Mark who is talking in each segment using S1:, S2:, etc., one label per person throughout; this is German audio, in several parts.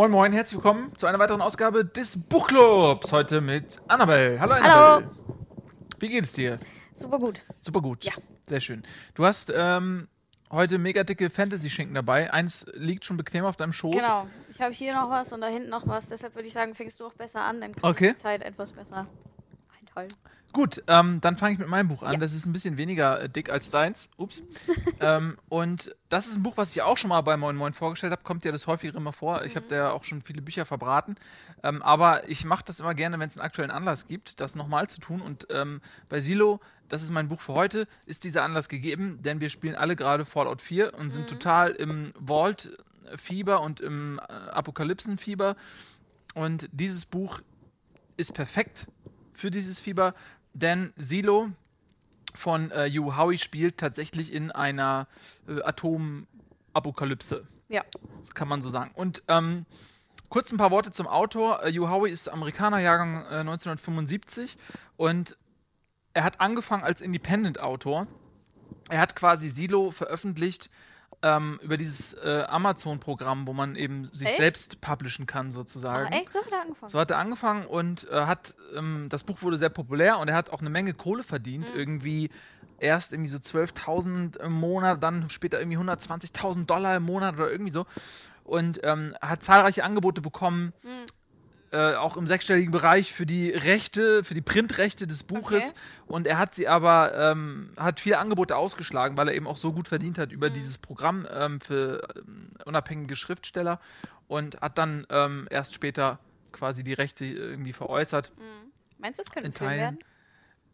S1: Moin Moin, herzlich willkommen zu einer weiteren Ausgabe des Buchclubs. Heute mit Annabelle. Hallo Annabelle.
S2: Hallo.
S1: Wie geht's dir?
S2: Super gut.
S1: Super gut.
S2: Ja.
S1: Sehr schön. Du hast ähm, heute mega dicke Fantasy-Schinken dabei. Eins liegt schon bequem auf deinem Schoß.
S2: Genau. Ich habe hier noch was und da hinten noch was. Deshalb würde ich sagen, fängst du auch besser an. Dann kann
S1: Okay.
S2: ich die Zeit etwas besser einteilen.
S1: Gut, ähm, dann fange ich mit meinem Buch an.
S2: Ja.
S1: Das ist ein bisschen weniger äh, dick als deins. Ups. ähm, und das ist ein Buch, was ich auch schon mal bei Moin Moin vorgestellt habe. Kommt ja das häufiger immer vor. Ich habe da ja auch schon viele Bücher verbraten. Ähm, aber ich mache das immer gerne, wenn es einen aktuellen Anlass gibt, das nochmal zu tun. Und ähm, bei Silo, das ist mein Buch für heute, ist dieser Anlass gegeben, denn wir spielen alle gerade Fallout 4 und sind total im Vault-Fieber und im äh, Apokalypsen-Fieber. Und dieses Buch ist perfekt für dieses Fieber, denn Silo von äh, Yu Howie spielt tatsächlich in einer äh, Atomapokalypse.
S2: Ja.
S1: Das kann man so sagen. Und ähm, kurz ein paar Worte zum Autor. Äh, Yu Howie ist Amerikaner, Jahrgang äh, 1975 und er hat angefangen als Independent-Autor. Er hat quasi Silo veröffentlicht ähm, über dieses äh, Amazon-Programm, wo man eben sich
S2: Echt?
S1: selbst publishen kann, sozusagen.
S2: Ah, echt? So hat er angefangen.
S1: So hat er angefangen und äh, hat, ähm, das Buch wurde sehr populär und er hat auch eine Menge Kohle verdient. Irgendwie erst irgendwie so 12.000 im Monat, dann später irgendwie 120.000 Dollar im Monat oder irgendwie so. Und ähm, hat zahlreiche Angebote bekommen, äh, auch im sechsstelligen Bereich für die Rechte, für die Printrechte des Buches.
S2: Okay.
S1: Und er hat sie aber, ähm, hat viele Angebote ausgeschlagen, weil er eben auch so gut verdient hat über dieses Programm ähm, für ähm, unabhängige Schriftsteller und hat dann ähm, erst später quasi die Rechte irgendwie veräußert.
S2: Meinst du, es könnte
S1: In
S2: ein Film werden?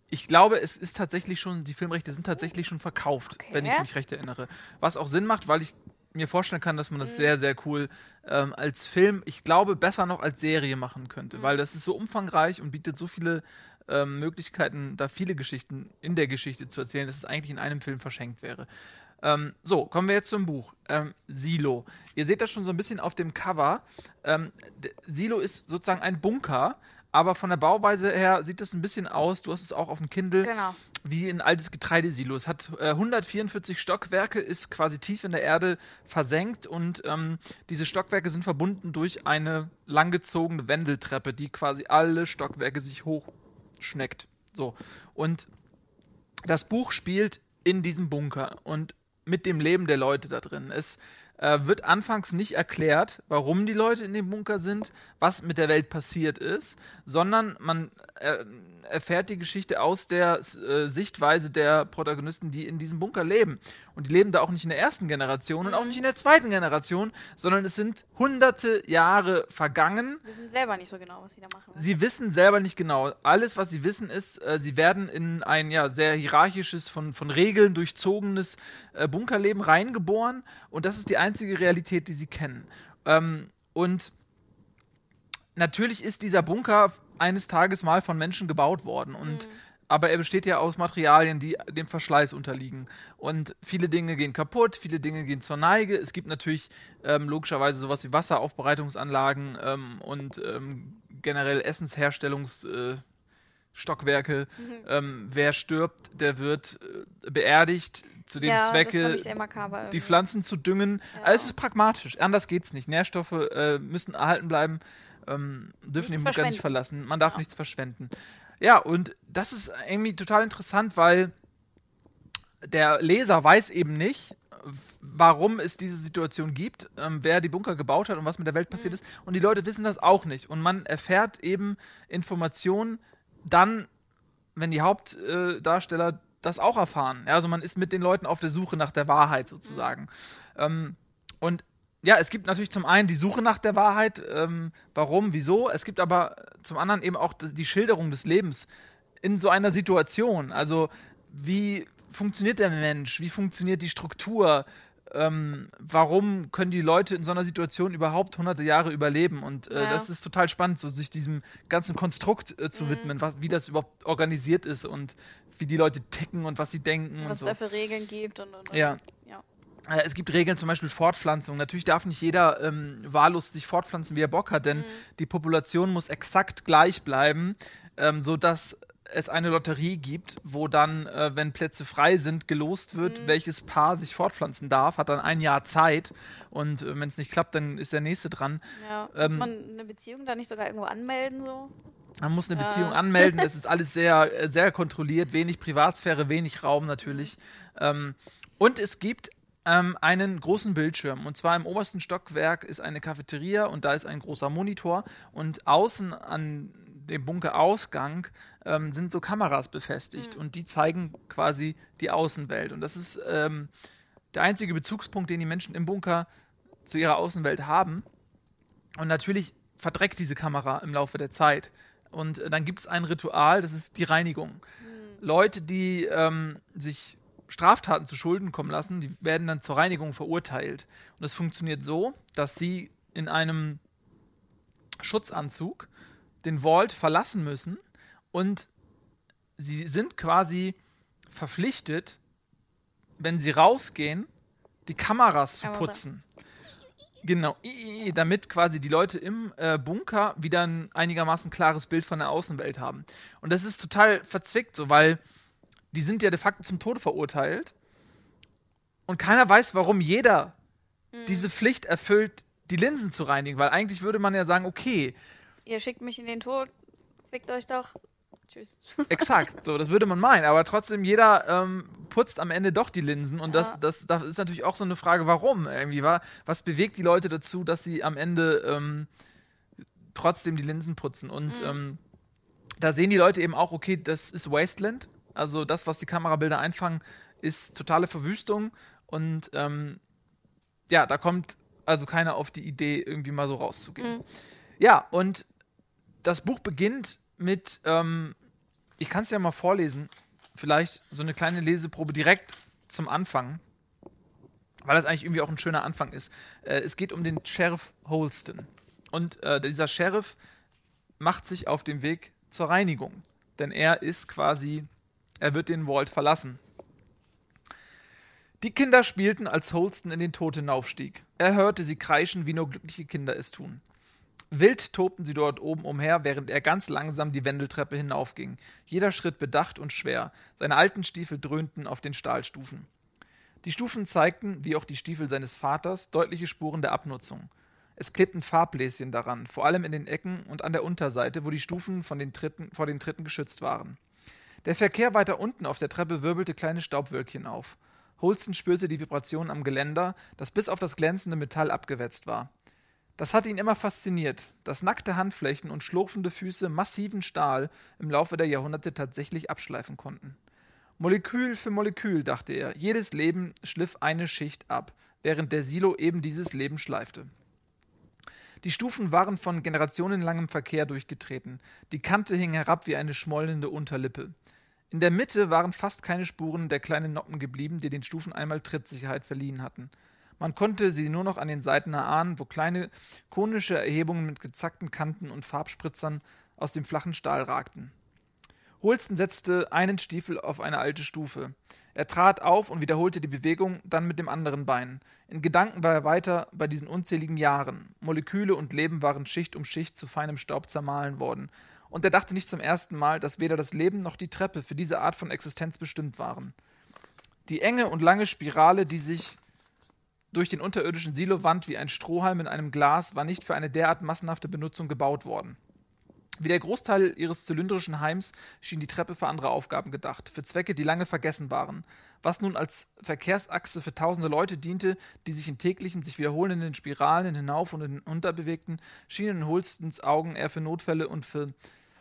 S1: Ich glaube, es ist tatsächlich schon, die Filmrechte sind tatsächlich schon verkauft,
S2: Okay.
S1: wenn ich mich recht erinnere. Was auch Sinn macht, weil ich mir vorstellen kann, dass man das sehr, sehr cool ähm, als Film, ich glaube, besser noch als Serie machen könnte, weil das ist so umfangreich und bietet so viele ähm, Möglichkeiten, da viele Geschichten in der Geschichte zu erzählen, dass es eigentlich in einem Film verschenkt wäre. Ähm, so, kommen wir jetzt zum Buch. Ähm, Silo. Ihr seht das schon so ein bisschen auf dem Cover. Ähm, Silo ist sozusagen ein Bunker, aber von der Bauweise her sieht das ein bisschen aus, du hast es auch auf dem Kindle,
S2: Genau.
S1: wie ein altes Getreidesilo. Es hat äh, 144 Stockwerke, ist quasi tief in der Erde versenkt und ähm, diese Stockwerke sind verbunden durch eine langgezogene Wendeltreppe, die quasi alle Stockwerke sich hochschneckt. So. Und das Buch spielt in diesem Bunker und mit dem Leben der Leute da drin. Es äh, wird anfangs nicht erklärt, warum die Leute in dem Bunker sind, was mit der Welt passiert ist, sondern man äh, erfährt die Geschichte aus der äh, Sichtweise der Protagonisten, die in diesem Bunker leben. Und die leben da auch nicht in der ersten Generation und auch nicht in der zweiten Generation, sondern es sind hunderte Jahre vergangen
S2: Wir wissen selber nicht so genau, was sie da machen.
S1: Sie wissen selber nicht genau. Alles, was sie wissen, ist, äh, sie werden in ein ja, sehr hierarchisches, von, von Regeln durchzogenes äh, Bunkerleben reingeboren und das ist die einzige Realität, die sie kennen. Ähm, und natürlich ist dieser Bunker eines Tages mal von Menschen gebaut worden und aber er besteht ja aus Materialien, die dem Verschleiß unterliegen. Und viele Dinge gehen kaputt, viele Dinge gehen zur Neige. Es gibt natürlich ähm, logischerweise sowas wie Wasseraufbereitungsanlagen ähm, und ähm, generell Essensherstellungsstockwerke. Äh, Stockwerke. Ähm, wer stirbt, der wird äh, beerdigt zu dem
S2: ja,
S1: Zwecke, die. Pflanzen zu düngen.
S2: Ja.
S1: Also es ist pragmatisch. Anders geht's nicht. Nährstoffe äh, müssen erhalten bleiben, ähm, dürfen den
S2: Nichts
S1: Bunker nicht verlassen. Man darf nichts verschwenden. Ja, und das ist irgendwie total interessant, weil der Leser weiß eben nicht, warum es diese Situation gibt, ähm, wer die Bunker gebaut hat und was mit der Welt passiert ist. Und die Leute wissen das auch nicht. Und man erfährt eben Informationen dann, wenn die Hauptdarsteller das auch erfahren. Ja, also man ist mit den Leuten auf der Suche nach der Wahrheit sozusagen. Ähm, und ja, es gibt natürlich zum einen die Suche nach der Wahrheit, ähm, warum, wieso. Es gibt aber zum anderen eben auch die Schilderung des Lebens in so einer Situation. Also wie funktioniert der Mensch? Wie funktioniert die Struktur? Ähm, warum können die Leute in so einer Situation überhaupt hunderte Jahre überleben? Und äh,
S2: Ja.
S1: das ist total spannend, so sich diesem ganzen Konstrukt äh, zu widmen, was, wie das überhaupt organisiert ist und wie die Leute ticken und was sie denken und
S2: was
S1: so.
S2: es da für Regeln gibt und, und, und.
S1: Ja. Äh, Es gibt Regeln, zum Beispiel Fortpflanzung. Natürlich darf nicht jeder ähm, wahllos sich fortpflanzen, wie er Bock hat, denn die Population muss exakt gleich bleiben, ähm, sodass es eine Lotterie gibt, wo dann, äh, wenn Plätze frei sind, gelost wird,
S2: Mhm.
S1: welches Paar sich fortpflanzen darf, hat dann ein Jahr Zeit und äh, wenn es nicht klappt, dann ist der nächste dran.
S2: Ja.
S1: Ähm,
S2: Muss man eine Beziehung da nicht sogar irgendwo anmelden so?
S1: Man muss eine
S2: Ja.
S1: Beziehung anmelden, das ist alles sehr, äh, sehr kontrolliert, wenig Privatsphäre, wenig Raum natürlich. Ähm, und es gibt ähm, einen großen Bildschirm. Und zwar im obersten Stockwerk ist eine Cafeteria und da ist ein großer Monitor. Und außen an dem Bunkerausgang ähm, sind so Kameras befestigt und die zeigen quasi die Außenwelt. Und das ist ähm, der einzige Bezugspunkt, den die Menschen im Bunker zu ihrer Außenwelt haben. Und natürlich verdreckt diese Kamera im Laufe der Zeit. Und äh, dann gibt es ein Ritual, das ist die Reinigung. Leute, die ähm, sich Straftaten zu Schulden kommen lassen, die werden dann zur Reinigung verurteilt. Und das funktioniert so, dass sie in einem Schutzanzug den Vault verlassen müssen und sie sind quasi verpflichtet, wenn sie rausgehen, die Kameras zu putzen. Genau, damit quasi die Leute im äh, Bunker wieder ein einigermaßen klares Bild von der Außenwelt haben. Und das ist total verzwickt, so, weil die sind ja de facto zum Tode verurteilt und keiner weiß, warum jeder diese Pflicht erfüllt, die Linsen zu reinigen, weil eigentlich würde man ja sagen, okay,
S2: Ihr schickt mich in den Tod, fickt euch doch. Tschüss.
S1: Exakt, so, das würde man meinen. Aber trotzdem, jeder ähm, putzt am Ende doch die Linsen. Und das,
S2: Ja.
S1: das, das ist natürlich auch so eine Frage, warum irgendwie war. Was bewegt die Leute dazu, dass sie am Ende ähm, trotzdem die Linsen putzen? Und ähm, da sehen die Leute eben auch, okay, das ist Wasteland. Also das, was die Kamerabilder einfangen, ist totale Verwüstung. Und ähm, ja, da kommt also keiner auf die Idee, irgendwie mal so rauszugehen.
S2: Mhm.
S1: Ja, und das Buch beginnt mit, ähm, ich kann es ja mal vorlesen, vielleicht so eine kleine Leseprobe direkt zum Anfang, weil das eigentlich irgendwie auch ein schöner Anfang ist. Äh, es geht um den Sheriff Holston. Und äh, dieser Sheriff macht sich auf den Weg zur Reinigung, denn er ist quasi, er wird den Vault verlassen. Die Kinder spielten, als Holston in den Tod hinaufstieg. Er hörte sie kreischen, wie nur glückliche Kinder es tun. Wild tobten sie dort oben umher, während er ganz langsam die Wendeltreppe hinaufging. Jeder Schritt bedacht und schwer. Seine alten Stiefel dröhnten auf den Stahlstufen. Die Stufen zeigten, wie auch die Stiefel seines Vaters, deutliche Spuren der Abnutzung. Es klebten Farbbläschen daran, vor allem in den Ecken und an der Unterseite, wo die Stufen von den Tritten, vor den Tritten geschützt waren. Der Verkehr weiter unten auf der Treppe wirbelte kleine Staubwölkchen auf. Holston spürte die Vibration am Geländer, das bis auf das glänzende Metall abgewetzt war. Das hatte ihn immer fasziniert, dass nackte Handflächen und schlurfende Füße massiven Stahl im Laufe der Jahrhunderte tatsächlich abschleifen konnten. Molekül für Molekül, dachte er, jedes Leben schliff eine Schicht ab, während der Silo eben dieses Leben schleifte. Die Stufen waren von generationenlangem Verkehr durchgetreten, die Kante hing herab wie eine schmollende Unterlippe. In der Mitte waren fast keine Spuren der kleinen Noppen geblieben, die den Stufen einmal Trittsicherheit verliehen hatten. Man konnte sie nur noch an den Seiten erahnen, wo kleine konische Erhebungen mit gezackten Kanten und Farbspritzern aus dem flachen Stahl ragten. Holsten setzte einen Stiefel auf eine alte Stufe. Er trat auf und wiederholte die Bewegung, dann mit dem anderen Bein. In Gedanken war er weiter bei diesen unzähligen Jahren. Moleküle und Leben waren Schicht um Schicht zu feinem Staub zermahlen worden. Und er dachte nicht zum ersten Mal, dass weder das Leben noch die Treppe für diese Art von Existenz bestimmt waren. Die enge und lange Spirale, die sich durch den unterirdischen Silo wand wie ein Strohhalm in einem Glas, war nicht für eine derart massenhafte Benutzung gebaut worden. Wie der Großteil ihres zylindrischen Heims schien die Treppe für andere Aufgaben gedacht, für Zwecke, die lange vergessen waren. Was nun als Verkehrsachse für tausende Leute diente, die sich in täglichen, sich wiederholenden Spiralen hinauf und hinunter bewegten, schienen in Holstens Augen eher für Notfälle und für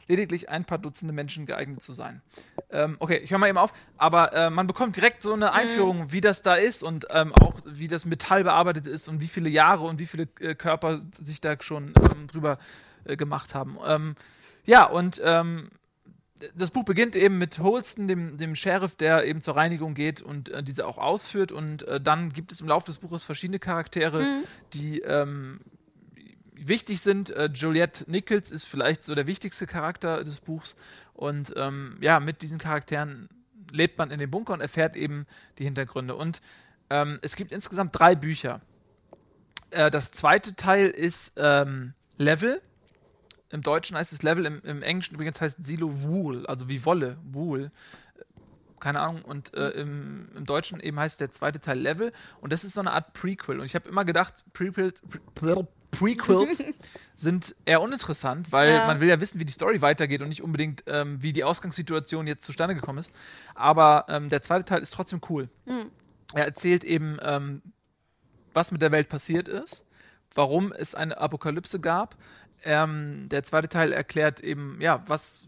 S1: lediglich ein paar Dutzende Menschen geeignet zu sein. Ähm, okay, ich höre mal eben auf, aber äh, man bekommt direkt so eine Einführung, wie das da ist und ähm, auch wie das Metall bearbeitet ist und wie viele Jahre und wie viele äh, Körper sich da schon ähm, drüber äh, gemacht haben. Ähm, ja, und ähm, das Buch beginnt eben mit Holston, dem, dem Sheriff, der eben zur Reinigung geht und äh, diese auch ausführt. Und äh, dann gibt es im Laufe des Buches verschiedene Charaktere, die ähm, wichtig sind. Äh, Juliette Nichols ist vielleicht so der wichtigste Charakter des Buchs. Und ähm, ja, mit diesen Charakteren lebt man in dem Bunker und erfährt eben die Hintergründe. Und ähm, es gibt insgesamt drei Bücher. Äh, das zweite Teil ist ähm, Level. Im Deutschen heißt es Level, im, im Englischen übrigens heißt Silo Wool, also wie Wolle, Wool. Keine Ahnung. Und äh, im, im Deutschen eben heißt der zweite Teil Level. Und das ist so eine Art Prequel. Und ich habe immer gedacht, Prequels, Pre Prequels sind eher uninteressant, weil
S2: Ja.
S1: man will ja wissen, wie die Story weitergeht und nicht unbedingt, ähm, wie die Ausgangssituation jetzt zustande gekommen ist. Aber ähm, der zweite Teil ist trotzdem cool.
S2: Mhm.
S1: Er erzählt eben, ähm, was mit der Welt passiert ist, warum es eine Apokalypse gab. Ähm, der zweite Teil erklärt eben, ja, was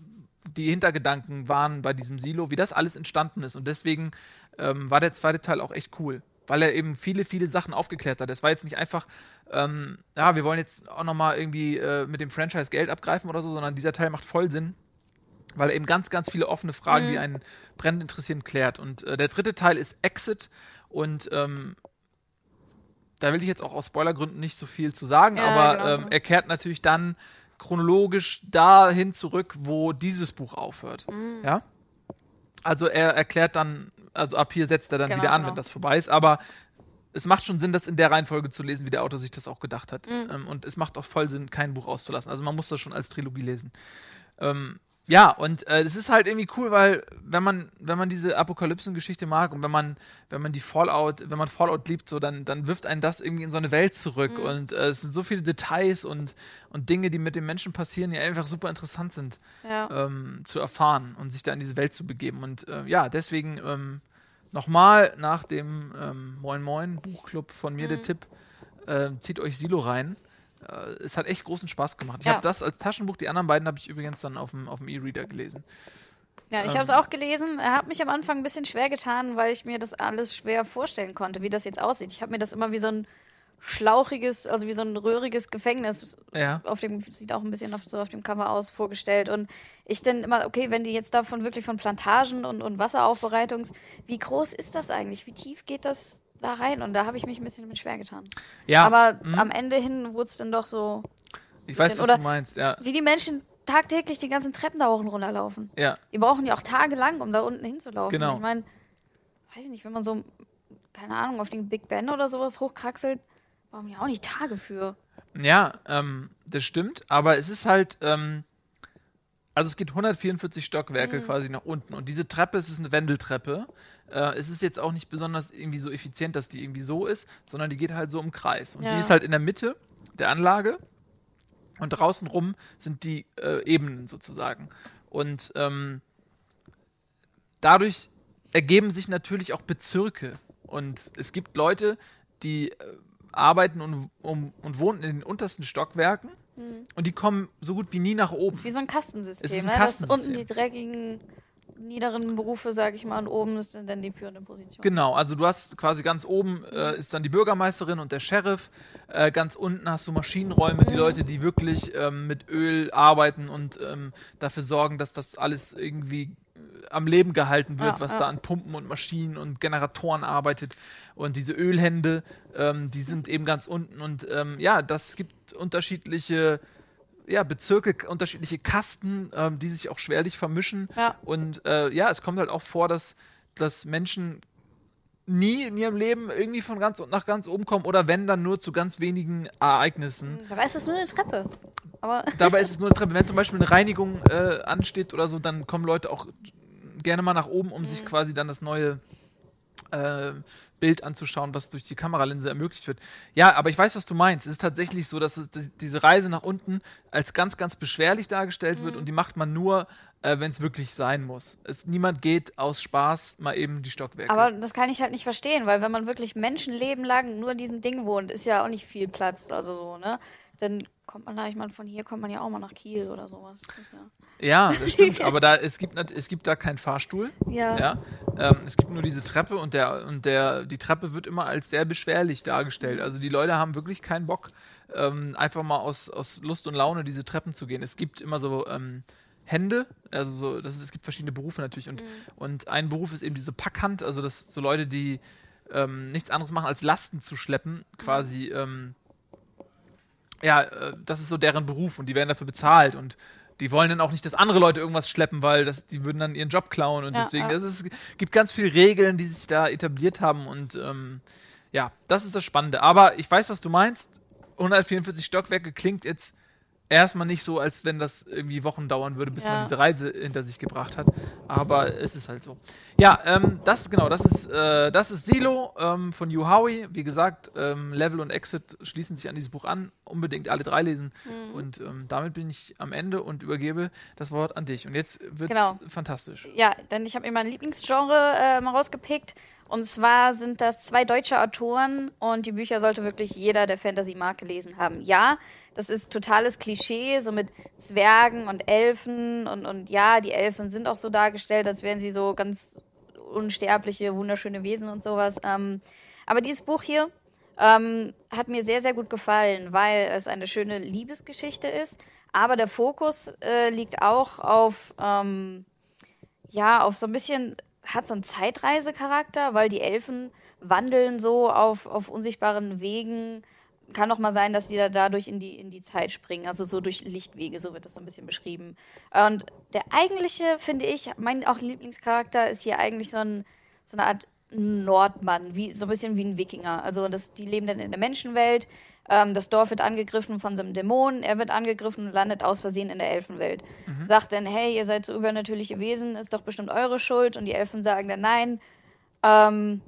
S1: die Hintergedanken waren bei diesem Silo, wie das alles entstanden ist. Und deswegen ähm, war der zweite Teil auch echt cool, weil er eben viele, viele Sachen aufgeklärt hat. Es war jetzt nicht einfach, ähm, ja, wir wollen jetzt auch nochmal irgendwie äh, mit dem Franchise Geld abgreifen oder so, sondern dieser Teil macht voll Sinn, weil er eben ganz, ganz viele offene Fragen,
S2: Mhm.
S1: die einen brennend interessieren, klärt. Und äh, der dritte Teil ist Exit und ähm, da will ich jetzt auch aus Spoilergründen nicht so viel zu sagen,
S2: Ja,
S1: aber
S2: genau.
S1: ähm, er kehrt natürlich dann chronologisch dahin zurück, wo dieses Buch aufhört.
S2: Mhm.
S1: Ja? Also er erklärt dann, also ab hier setzt er dann
S2: Genau,
S1: wieder an,
S2: genau.
S1: wenn das vorbei ist, aber es macht schon Sinn, das in der Reihenfolge zu lesen, wie der Autor sich das auch gedacht hat.
S2: Mhm.
S1: Ähm, und es macht auch voll Sinn, kein Buch auszulassen. Also man muss das schon als Trilogie lesen. Ähm, ja, und äh, es ist halt irgendwie cool, weil wenn man, wenn man diese Apokalypsen-Geschichte mag und wenn man, wenn man die Fallout, wenn man Fallout liebt, so, dann, dann wirft einen das irgendwie in so eine Welt zurück.
S2: Mhm.
S1: Und äh, es sind so viele Details und, und Dinge, die mit den Menschen passieren, die einfach super interessant sind
S2: Ja.
S1: ähm, zu erfahren und sich da in diese Welt zu begeben. Und äh, ja, deswegen ähm, nochmal nach dem ähm, Moin Moin Buchclub von mir der
S2: Mhm.
S1: Tipp, äh, zieht euch Silo rein. Äh, es hat echt großen Spaß gemacht. Ich
S2: Ja.
S1: habe das als Taschenbuch, die anderen beiden habe ich übrigens dann auf dem auf dem E-Reader gelesen.
S2: Ja, ich
S1: Ähm.
S2: habe es auch gelesen. Er hat mich am Anfang ein bisschen schwer getan, weil ich mir das alles schwer vorstellen konnte, wie das jetzt aussieht. Ich habe mir das immer wie so ein schlauchiges, also wie so ein röhriges Gefängnis
S1: Ja.
S2: auf dem sieht auch ein bisschen auf, so auf dem Cover aus vorgestellt und ich dann immer okay, wenn die jetzt davon wirklich von Plantagen und, und Wasseraufbereitungs, wie groß ist das eigentlich? Wie tief geht das da rein? Und da habe ich mich ein bisschen damit schwer getan.
S1: Ja,
S2: Aber
S1: mhm.
S2: am Ende hin wurde es dann doch so,
S1: ich weiß, was
S2: oder-
S1: du meinst. Ja,
S2: wie die Menschen tagtäglich die ganzen Treppen da hoch und runter laufen.
S1: ja,
S2: Die brauchen ja auch tagelang, um da unten hinzulaufen.
S1: Genau.
S2: Ich meine, weiß ich nicht, wenn man so, keine Ahnung, auf den Big Ben oder sowas hochkraxelt, brauchen ja auch nicht Tage für.
S1: ja ähm, das stimmt. Aber es ist halt, ähm, also es geht 144 Stockwerke
S2: Mhm.
S1: quasi nach unten. Und diese Treppe, es ist eine Wendeltreppe. Äh, es ist jetzt auch nicht besonders irgendwie so effizient, dass die irgendwie so ist, sondern die geht halt so im Kreis. Und die
S2: Ja.
S1: ist halt in der Mitte der Anlage. Und draußen rum sind die äh, Ebenen sozusagen. Und ähm, dadurch ergeben sich natürlich auch Bezirke. Und es gibt Leute, die äh, arbeiten und, um, und wohnen in den untersten Stockwerken. Und die kommen so gut wie nie nach oben.
S2: Das ist wie so ein Kastensystem.
S1: Es ist ein
S2: ne? Dass
S1: Kastensystem.
S2: unten die dreckigen, niederen Berufe, sag ich mal, und oben ist dann, die führende Position.
S1: Genau, also du hast quasi ganz oben äh, ist dann die Bürgermeisterin und der Sheriff. Äh, ganz unten hast du Maschinenräume, die Leute, die wirklich ähm, mit Öl arbeiten und ähm, dafür sorgen, dass das alles irgendwie äh, am Leben gehalten wird,
S2: Ja,
S1: was
S2: ja.
S1: da an Pumpen und Maschinen und Generatoren arbeitet. Und diese Ölhände, ähm, die sind eben ganz unten. Und ähm, ja, das gibt unterschiedliche ja, Bezirke, unterschiedliche Kasten, ähm, die sich auch schwerlich vermischen.
S2: Ja.
S1: Und äh, ja, es kommt halt auch vor, dass, dass Menschen nie in ihrem Leben irgendwie von ganz nach ganz oben kommen oder wenn dann nur zu ganz wenigen Ereignissen.
S2: Dabei ist es nur eine Treppe. Aber
S1: Dabei ist es nur eine Treppe. Wenn zum Beispiel eine Reinigung äh, ansteht oder so, dann kommen Leute auch gerne mal nach oben, um sich quasi dann das neue äh, Bild anzuschauen, was durch die Kameralinse ermöglicht wird. Ja, aber ich weiß, was du meinst. Es ist tatsächlich so, dass, es, dass diese Reise nach unten als ganz, ganz beschwerlich dargestellt wird und die macht man nur, äh, wenn es wirklich sein muss. Es, niemand geht aus Spaß mal eben die Stockwerke.
S2: Aber das kann ich halt nicht verstehen, weil wenn man wirklich Menschenleben lang nur in diesem Ding wohnt, ist ja auch nicht viel Platz, also so, ne? Dann kommt man da, ich meine, von hier kommt man ja auch mal nach Kiel oder sowas. Das ja,
S1: Ja, das stimmt. aber da, es, gibt, es gibt da keinen Fahrstuhl.
S2: ja.
S1: Ja, ähm, es gibt nur diese Treppe und der und der die Treppe wird immer als sehr beschwerlich dargestellt. Also die Leute haben wirklich keinen Bock, ähm, einfach mal aus, aus Lust und Laune diese Treppen zu gehen. Es gibt immer so ähm, Hände, also so, das ist, es gibt verschiedene Berufe natürlich und und ein Beruf ist eben diese Packhand, also das so Leute, die ähm, nichts anderes machen als Lasten zu schleppen, quasi. Ähm, ja, äh, das ist so deren Beruf und die werden dafür bezahlt und die wollen dann auch nicht, dass andere Leute irgendwas schleppen, weil das, die würden dann ihren Job klauen und
S2: Ja,
S1: deswegen,
S2: ja.
S1: das ist, gibt ganz viele Regeln, die sich da etabliert haben und ähm, ja, das ist das Spannende. Aber ich weiß, was du meinst. 144 Stockwerke klingt jetzt erstmal nicht so, als wenn das irgendwie Wochen dauern würde, bis
S2: Ja.
S1: man diese Reise hinter sich gebracht hat. Aber es ist halt so. Ja, ähm, das genau, das ist, äh, das ist Silo ähm, von Yu Howie. Wie gesagt, ähm, Level und Exit schließen sich an dieses Buch an. Unbedingt alle drei lesen.
S2: Mhm.
S1: Und ähm, damit bin ich am Ende und übergebe das Wort an dich. Und jetzt wird's
S2: Genau.
S1: fantastisch.
S2: Ja, denn ich habe mir mein Lieblingsgenre äh, mal rausgepickt. Und zwar sind das zwei deutsche Autoren und die Bücher sollte wirklich jeder, der Fantasy mag, gelesen haben. Ja, das ist totales Klischee, so mit Zwergen und Elfen und, und ja, die Elfen sind auch so dargestellt, als wären sie so ganz unsterbliche, wunderschöne Wesen und sowas. Ähm, aber dieses Buch hier ähm, hat mir sehr, sehr gut gefallen, weil es eine schöne Liebesgeschichte ist. Aber der Fokus äh, liegt auch auf, ähm, ja, auf so ein bisschen, hat so einen Zeitreisecharakter, weil die Elfen wandeln so auf, auf unsichtbaren Wegen. Kann auch mal sein, dass die da dadurch in die, in die Zeit springen, also so durch Lichtwege, so wird das so ein bisschen beschrieben. Und der eigentliche, finde ich, mein auch Lieblingscharakter ist hier eigentlich so, ein, so eine Art Nordmann, wie, so ein bisschen wie ein Wikinger. Also das, die leben dann in der Menschenwelt. Ähm, das Dorf wird angegriffen von so einem Dämon. Er wird angegriffen und landet aus Versehen in der Elfenwelt. Sagt dann, hey, ihr seid so übernatürliche Wesen, ist doch bestimmt eure Schuld. Und die Elfen sagen dann, nein, ähm,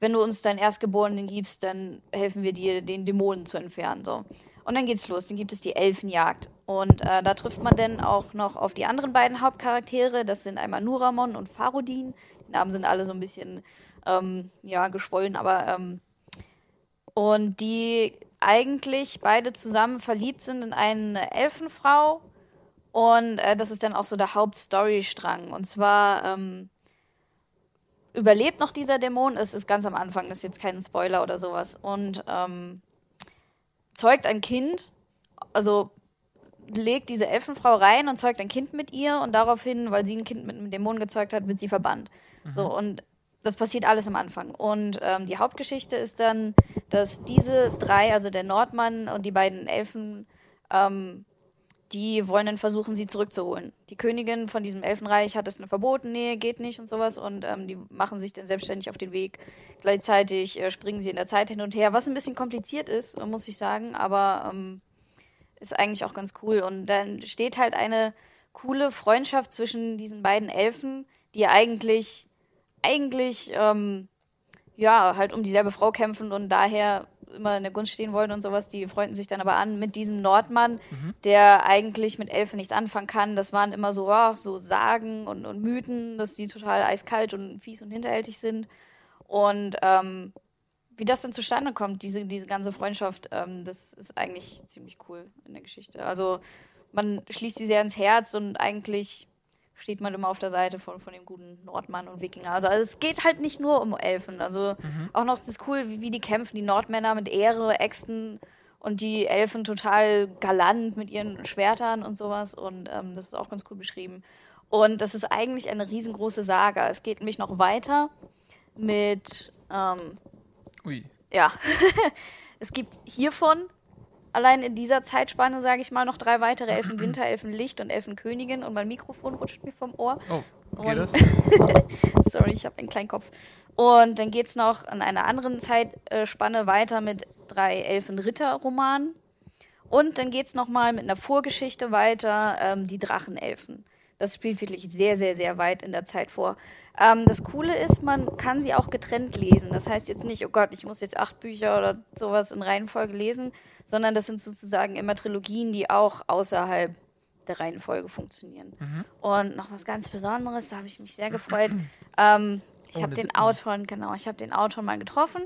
S2: wenn du uns deinen Erstgeborenen gibst, dann helfen wir dir, den Dämonen zu entfernen. So. Und dann geht's los. Dann gibt es die Elfenjagd. Und äh, da trifft man dann auch noch auf die anderen beiden Hauptcharaktere. Das sind einmal Nuramon und Farodin. Die Namen sind alle so ein bisschen ähm, ja, geschwollen, aber ähm, und die eigentlich beide zusammen verliebt sind in eine Elfenfrau. Und äh, das ist dann auch so der Hauptstorystrang. Und zwar ähm, überlebt noch dieser Dämon. Es ist ganz am Anfang, das ist jetzt kein Spoiler oder sowas. Und ähm, zeugt ein Kind, also legt diese Elfenfrau rein und zeugt ein Kind mit ihr. Und daraufhin, weil sie ein Kind mit einem Dämon gezeugt hat, wird sie verbannt. So, und das passiert alles am Anfang. Und ähm, die Hauptgeschichte ist dann, dass diese drei, also der Nordmann und die beiden Elfen, ähm, die wollen dann versuchen, sie zurückzuholen. Die Königin von diesem Elfenreich hat es verboten, nee, geht nicht und sowas. Und ähm, die machen sich dann selbstständig auf den Weg. Gleichzeitig äh, springen sie in der Zeit hin und her, was ein bisschen kompliziert ist, muss ich sagen, aber ähm, ist eigentlich auch ganz cool. Und dann steht halt eine coole Freundschaft zwischen diesen beiden Elfen, die eigentlich, eigentlich, ähm, ja, halt um dieselbe Frau kämpfen und daher immer in der Gunst stehen wollen und sowas. Die freunden sich dann aber an mit diesem Nordmann, der eigentlich mit Elfen nichts anfangen kann. Das waren immer so, ja, so Sagen und, und Mythen, dass die total eiskalt und fies und hinterhältig sind. Und ähm, wie das denn zustande kommt, diese, diese ganze Freundschaft, ähm, das ist eigentlich ziemlich cool in der Geschichte. Also man schließt sie sehr ins Herz und eigentlich steht man immer auf der Seite von, von dem guten Nordmann und Wikinger. Also, also es geht halt nicht nur um Elfen. Also auch noch das ist cool, wie, wie die kämpfen, die Nordmänner mit Ehre, Äxten und die Elfen total galant mit ihren Schwertern und sowas. Und ähm, das ist auch ganz cool beschrieben. Und das ist eigentlich eine riesengroße Saga. Es geht nämlich noch weiter mit ähm,
S1: Ui.
S2: ja. es gibt hiervon allein in dieser Zeitspanne, sage ich mal, noch drei weitere Elfen Winter, Elfen Licht und Elfen Königin und mein Mikrofon rutscht mir vom Ohr.
S1: Oh, geht das?
S2: Sorry, ich habe einen kleinen Kopf. Und dann geht es noch in einer anderen Zeitspanne weiter mit drei Elfen-Ritter-Romanen. Und dann geht es nochmal mit einer Vorgeschichte weiter, ähm, die Drachenelfen. Das spielt wirklich sehr, sehr, sehr weit in der Zeit vor. Ähm, das Coole ist, man kann sie auch getrennt lesen. Das heißt jetzt nicht, oh Gott, ich muss jetzt acht Bücher oder sowas in Reihenfolge lesen, sondern das sind sozusagen immer Trilogien, die auch außerhalb der Reihenfolge funktionieren. Und noch was ganz Besonderes, da habe ich mich sehr gefreut. Ähm, ich
S1: Oh,
S2: habe den. Autoren, genau, ich habe den Autoren mal getroffen.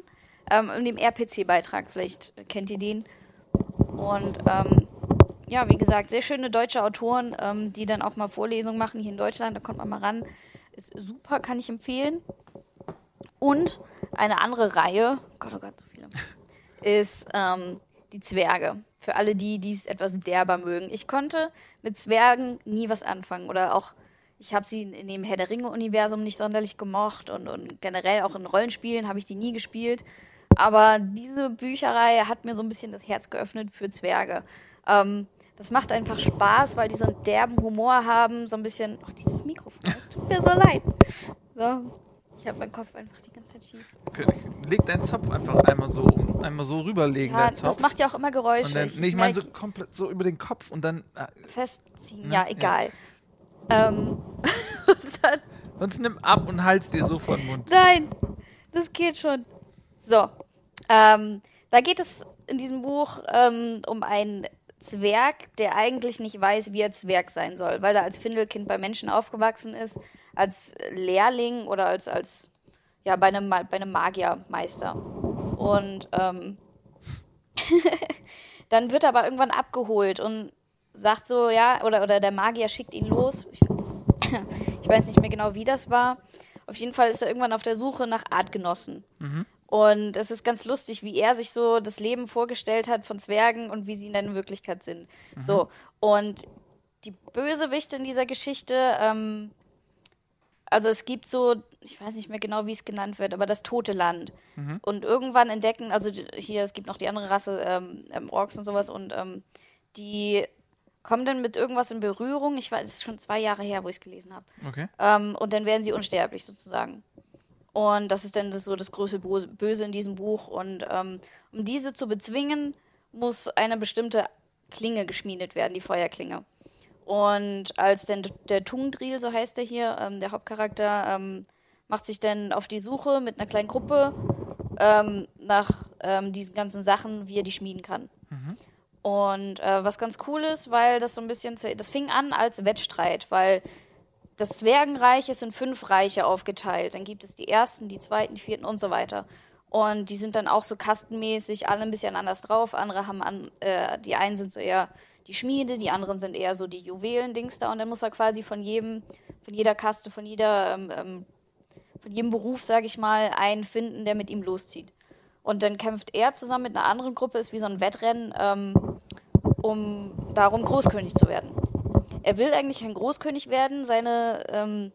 S2: Ähm, in dem RPC-Beitrag, vielleicht kennt ihr den. Und ähm, ja, wie gesagt, sehr schöne deutsche Autoren, ähm, die dann auch mal Vorlesungen machen hier in Deutschland. Da kommt man mal ran. Ist super, kann ich empfehlen. Und eine andere Reihe, Gott, oh Gott, so viele, ist ähm, die Zwerge. Für alle die, die es etwas derber mögen. Ich konnte mit Zwergen nie was anfangen. Oder auch, ich habe sie in dem Herr der Ringe-Universum nicht sonderlich gemocht. Und, und generell auch in Rollenspielen habe ich die nie gespielt. Aber diese Bücherreihe hat mir so ein bisschen das Herz geöffnet für Zwerge. Ähm, das macht einfach Spaß, weil die so einen derben Humor haben, so ein bisschen. Oh, dieses Mikrofon, es tut mir so leid. So. Ich habe meinen Kopf einfach die ganze Zeit schief.
S1: König, leg deinen Zopf einfach einmal so um, einmal so rüberlegen,
S2: Ja,
S1: deinen Zopf.
S2: das macht ja auch immer Geräusche.
S1: dann,
S2: Ich-
S1: nee, ich meine so komplett so über den Kopf und dann. Äh,
S2: festziehen.
S1: Ne?
S2: Ja, egal. Ähm, und dann,
S1: sonst nimm ab und halt's dir so vor den Mund.
S2: nein, das geht schon. So, ähm, da geht es in diesem Buch ähm, um einen Zwerg, der eigentlich nicht weiß, wie er Zwerg sein soll, weil er als Findelkind bei Menschen aufgewachsen ist, als Lehrling oder als, als ja, bei einem, bei einem Magiermeister. Und ähm, dann wird er aber irgendwann abgeholt und sagt so, ja, oder, oder der Magier schickt ihn los. Ich, ich weiß nicht mehr genau, wie das war. Auf jeden Fall ist er irgendwann auf der Suche nach Artgenossen. Und es ist ganz lustig, wie er sich so das Leben vorgestellt hat von Zwergen und wie sie in der Wirklichkeit sind. So, und die Bösewichte in dieser Geschichte, ähm, also es gibt so, ich weiß nicht mehr genau, wie es genannt wird, aber das tote Land. Und irgendwann entdecken, also hier, es gibt noch die andere Rasse, ähm, ähm, Orks und sowas, und ähm, die kommen dann mit irgendwas in Berührung. Ich weiß, es ist schon zwei Jahre her, wo ich es gelesen habe.
S1: Okay.
S2: Ähm, und dann werden sie unsterblich sozusagen. Und das ist dann das, so das größte Böse in diesem Buch. Und ähm, um diese zu bezwingen, muss eine bestimmte Klinge geschmiedet werden, die Feuerklinge. Und als dann der Tungdril, so heißt er hier, ähm, der Hauptcharakter, ähm, macht sich dann auf die Suche mit einer kleinen Gruppe ähm, nach ähm, diesen ganzen Sachen, wie er die schmieden kann. Und äh, was ganz cool ist, weil das so ein bisschen, zu, das fing an als Wettstreit, weil das Zwergenreich ist in fünf Reiche aufgeteilt. Dann gibt es die ersten, die zweiten, die vierten und so weiter. Und die sind dann auch so kastenmäßig, alle ein bisschen anders drauf. Andere haben an, äh, die einen sind so eher die Schmiede, die anderen sind eher so die Juwelen-Dings da. Und dann muss er quasi von jedem, von jeder Kaste, von jeder, ähm, ähm, von jedem Beruf, sage ich mal, einen finden, der mit ihm loszieht. Und dann kämpft er zusammen mit einer anderen Gruppe, ist wie so ein Wettrennen, ähm, um darum Großkönig zu werden. Er will eigentlich kein Großkönig werden. Seine, ähm,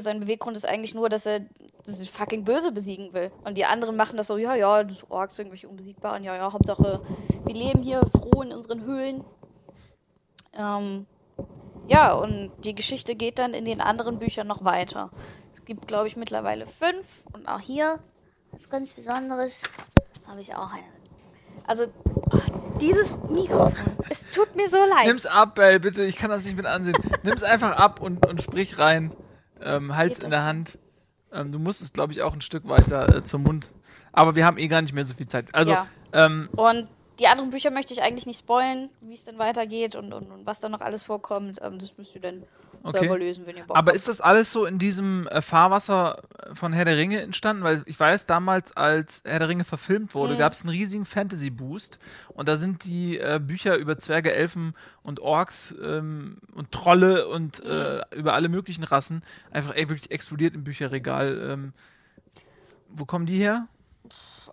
S2: sein Beweggrund ist eigentlich nur, dass er das fucking Böse besiegen will. Und die anderen machen das so, ja, ja, das Orks irgendwelche Unbesiegbaren, ja, ja, Hauptsache, wir leben hier froh in unseren Höhlen. Ähm, ja, und die Geschichte geht dann in den anderen Büchern noch weiter. Es gibt, glaube ich, mittlerweile fünf. Und auch hier, was ganz Besonderes, habe ich auch eine. Also, ach, dieses Mikrofon, es tut mir so leid.
S1: Nimm's ab, Bell, bitte. Ich kann das nicht mit ansehen. Nimm's einfach ab und, und sprich rein. Ähm, Hals
S2: Geht
S1: in
S2: das?
S1: der Hand. Ähm, du musst es, glaube ich, auch ein Stück weiter äh, zum Mund. Aber wir haben eh gar nicht mehr so viel Zeit. Also,
S2: Ja.
S1: ähm,
S2: Und die anderen Bücher möchte ich eigentlich nicht spoilen, wie es denn weitergeht und, und, und was da noch alles vorkommt. Ähm, das müsst ihr dann
S1: Okay.
S2: selber lesen, wenn ihr Bock
S1: aber
S2: habt.
S1: ist das alles so in diesem äh, Fahrwasser von Herr der Ringe entstanden? Weil ich weiß, damals, als Herr der Ringe verfilmt
S2: Mhm.
S1: wurde, gab es einen riesigen Fantasy-Boost. Und da sind die äh, Bücher über Zwerge, Elfen und Orks ähm, und Trolle und äh,
S2: Mhm.
S1: über alle möglichen Rassen einfach ey, wirklich explodiert im Bücherregal. Ähm, wo kommen die her?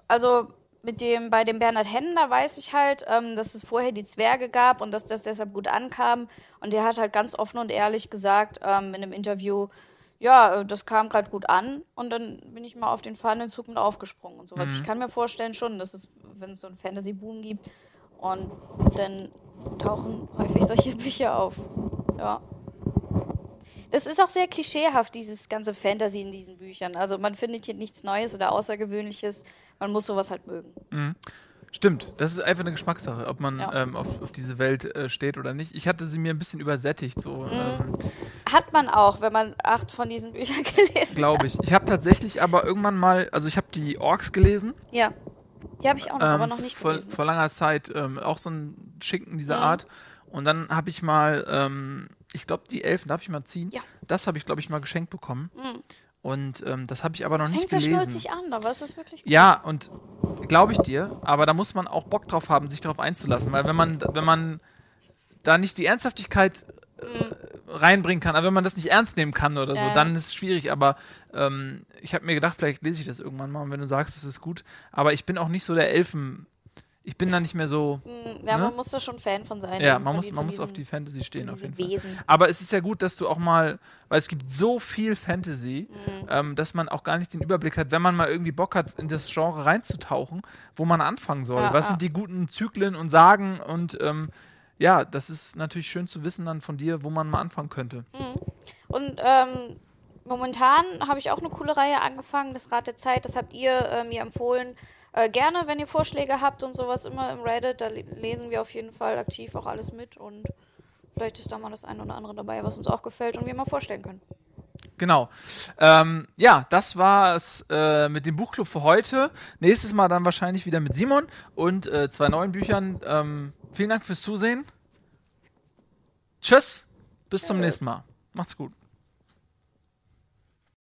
S2: Also mit dem, bei dem Bernhard Hennen, da weiß ich halt, ähm, dass es vorher die Zwerge gab und dass das deshalb gut ankam. Und der hat halt ganz offen und ehrlich gesagt ähm, in einem Interview, ja, äh, das kam gerade gut an und dann bin ich mal auf den fahrenden Zug mit aufgesprungen und sowas. Ich kann mir vorstellen schon, dass es, wenn es so einen Fantasy-Boom gibt und dann tauchen häufig solche Bücher auf. Ja. Es ist auch sehr klischeehaft, dieses ganze Fantasy in diesen Büchern. Also man findet hier nichts Neues oder Außergewöhnliches. Man muss sowas halt mögen.
S1: Stimmt, das ist einfach eine Geschmackssache, ob man
S2: Ja.
S1: ähm, auf, auf diese Welt äh, steht oder nicht. Ich hatte sie mir ein bisschen übersättigt, so ähm,
S2: Hat man auch, wenn man acht von diesen Büchern gelesen
S1: glaube ich. Ich habe tatsächlich aber irgendwann mal, also ich habe die Orks gelesen,
S2: Ja. Die habe ich auch noch, aber
S1: ähm,
S2: noch nicht
S1: vor,
S2: gelesen.
S1: vor langer Zeit, ähm, auch so ein Schinken dieser
S2: Mhm.
S1: Art. Und dann habe ich mal, ähm, ich glaube, die Elfen, darf ich mal ziehen?
S2: Ja.
S1: Das habe ich, glaube ich, mal geschenkt bekommen.
S2: Mhm.
S1: Und ähm, das habe ich aber
S2: das
S1: noch nicht
S2: fängt sehr
S1: gelesen.
S2: schnulzig an, aber es ist wirklich gut.
S1: Ja, und glaube ich dir, aber da muss man auch Bock drauf haben, sich darauf einzulassen, weil wenn man, wenn man da nicht die Ernsthaftigkeit äh, reinbringen kann, aber wenn man das nicht ernst nehmen kann oder so,
S2: ja.
S1: dann ist es schwierig, aber ähm, ich habe mir gedacht, vielleicht lese ich das irgendwann mal und wenn du sagst, es ist gut, aber ich bin auch nicht so der Elfen, ich bin da nicht mehr so,
S2: Mhm, Ja,
S1: Ne?
S2: man muss da schon Fan von sein.
S1: ja, man muss,
S2: die-
S1: man muss auf die Fantasy stehen auf jeden
S2: diesen
S1: Fall.
S2: Wesen.
S1: Aber es ist ja gut, dass du auch mal, weil es gibt so viel Fantasy,
S2: Mhm.
S1: ähm, dass man auch gar nicht den Überblick hat, wenn man mal irgendwie Bock hat, in das Genre reinzutauchen, wo man anfangen soll.
S2: Ja,
S1: Was
S2: ja.
S1: sind die guten Zyklen und Sagen und ähm, ja, das ist natürlich schön zu wissen dann von dir, wo man mal anfangen könnte.
S2: Und ähm, momentan habe ich auch eine coole Reihe angefangen, das Rad der Zeit, das habt ihr äh, mir empfohlen. Äh, gerne, wenn ihr Vorschläge habt und sowas, immer im Reddit, da lesen wir auf jeden Fall aktiv auch alles mit und vielleicht ist da mal das eine oder andere dabei, was uns auch gefällt und wir mal vorstellen können.
S1: Genau. Ähm, ja, das war es äh, mit dem Buchclub für heute. Nächstes Mal dann wahrscheinlich wieder mit Simon und äh, zwei neuen Büchern. Ähm, vielen Dank fürs Zusehen. Tschüss. Bis zum nächsten Mal. Macht's gut.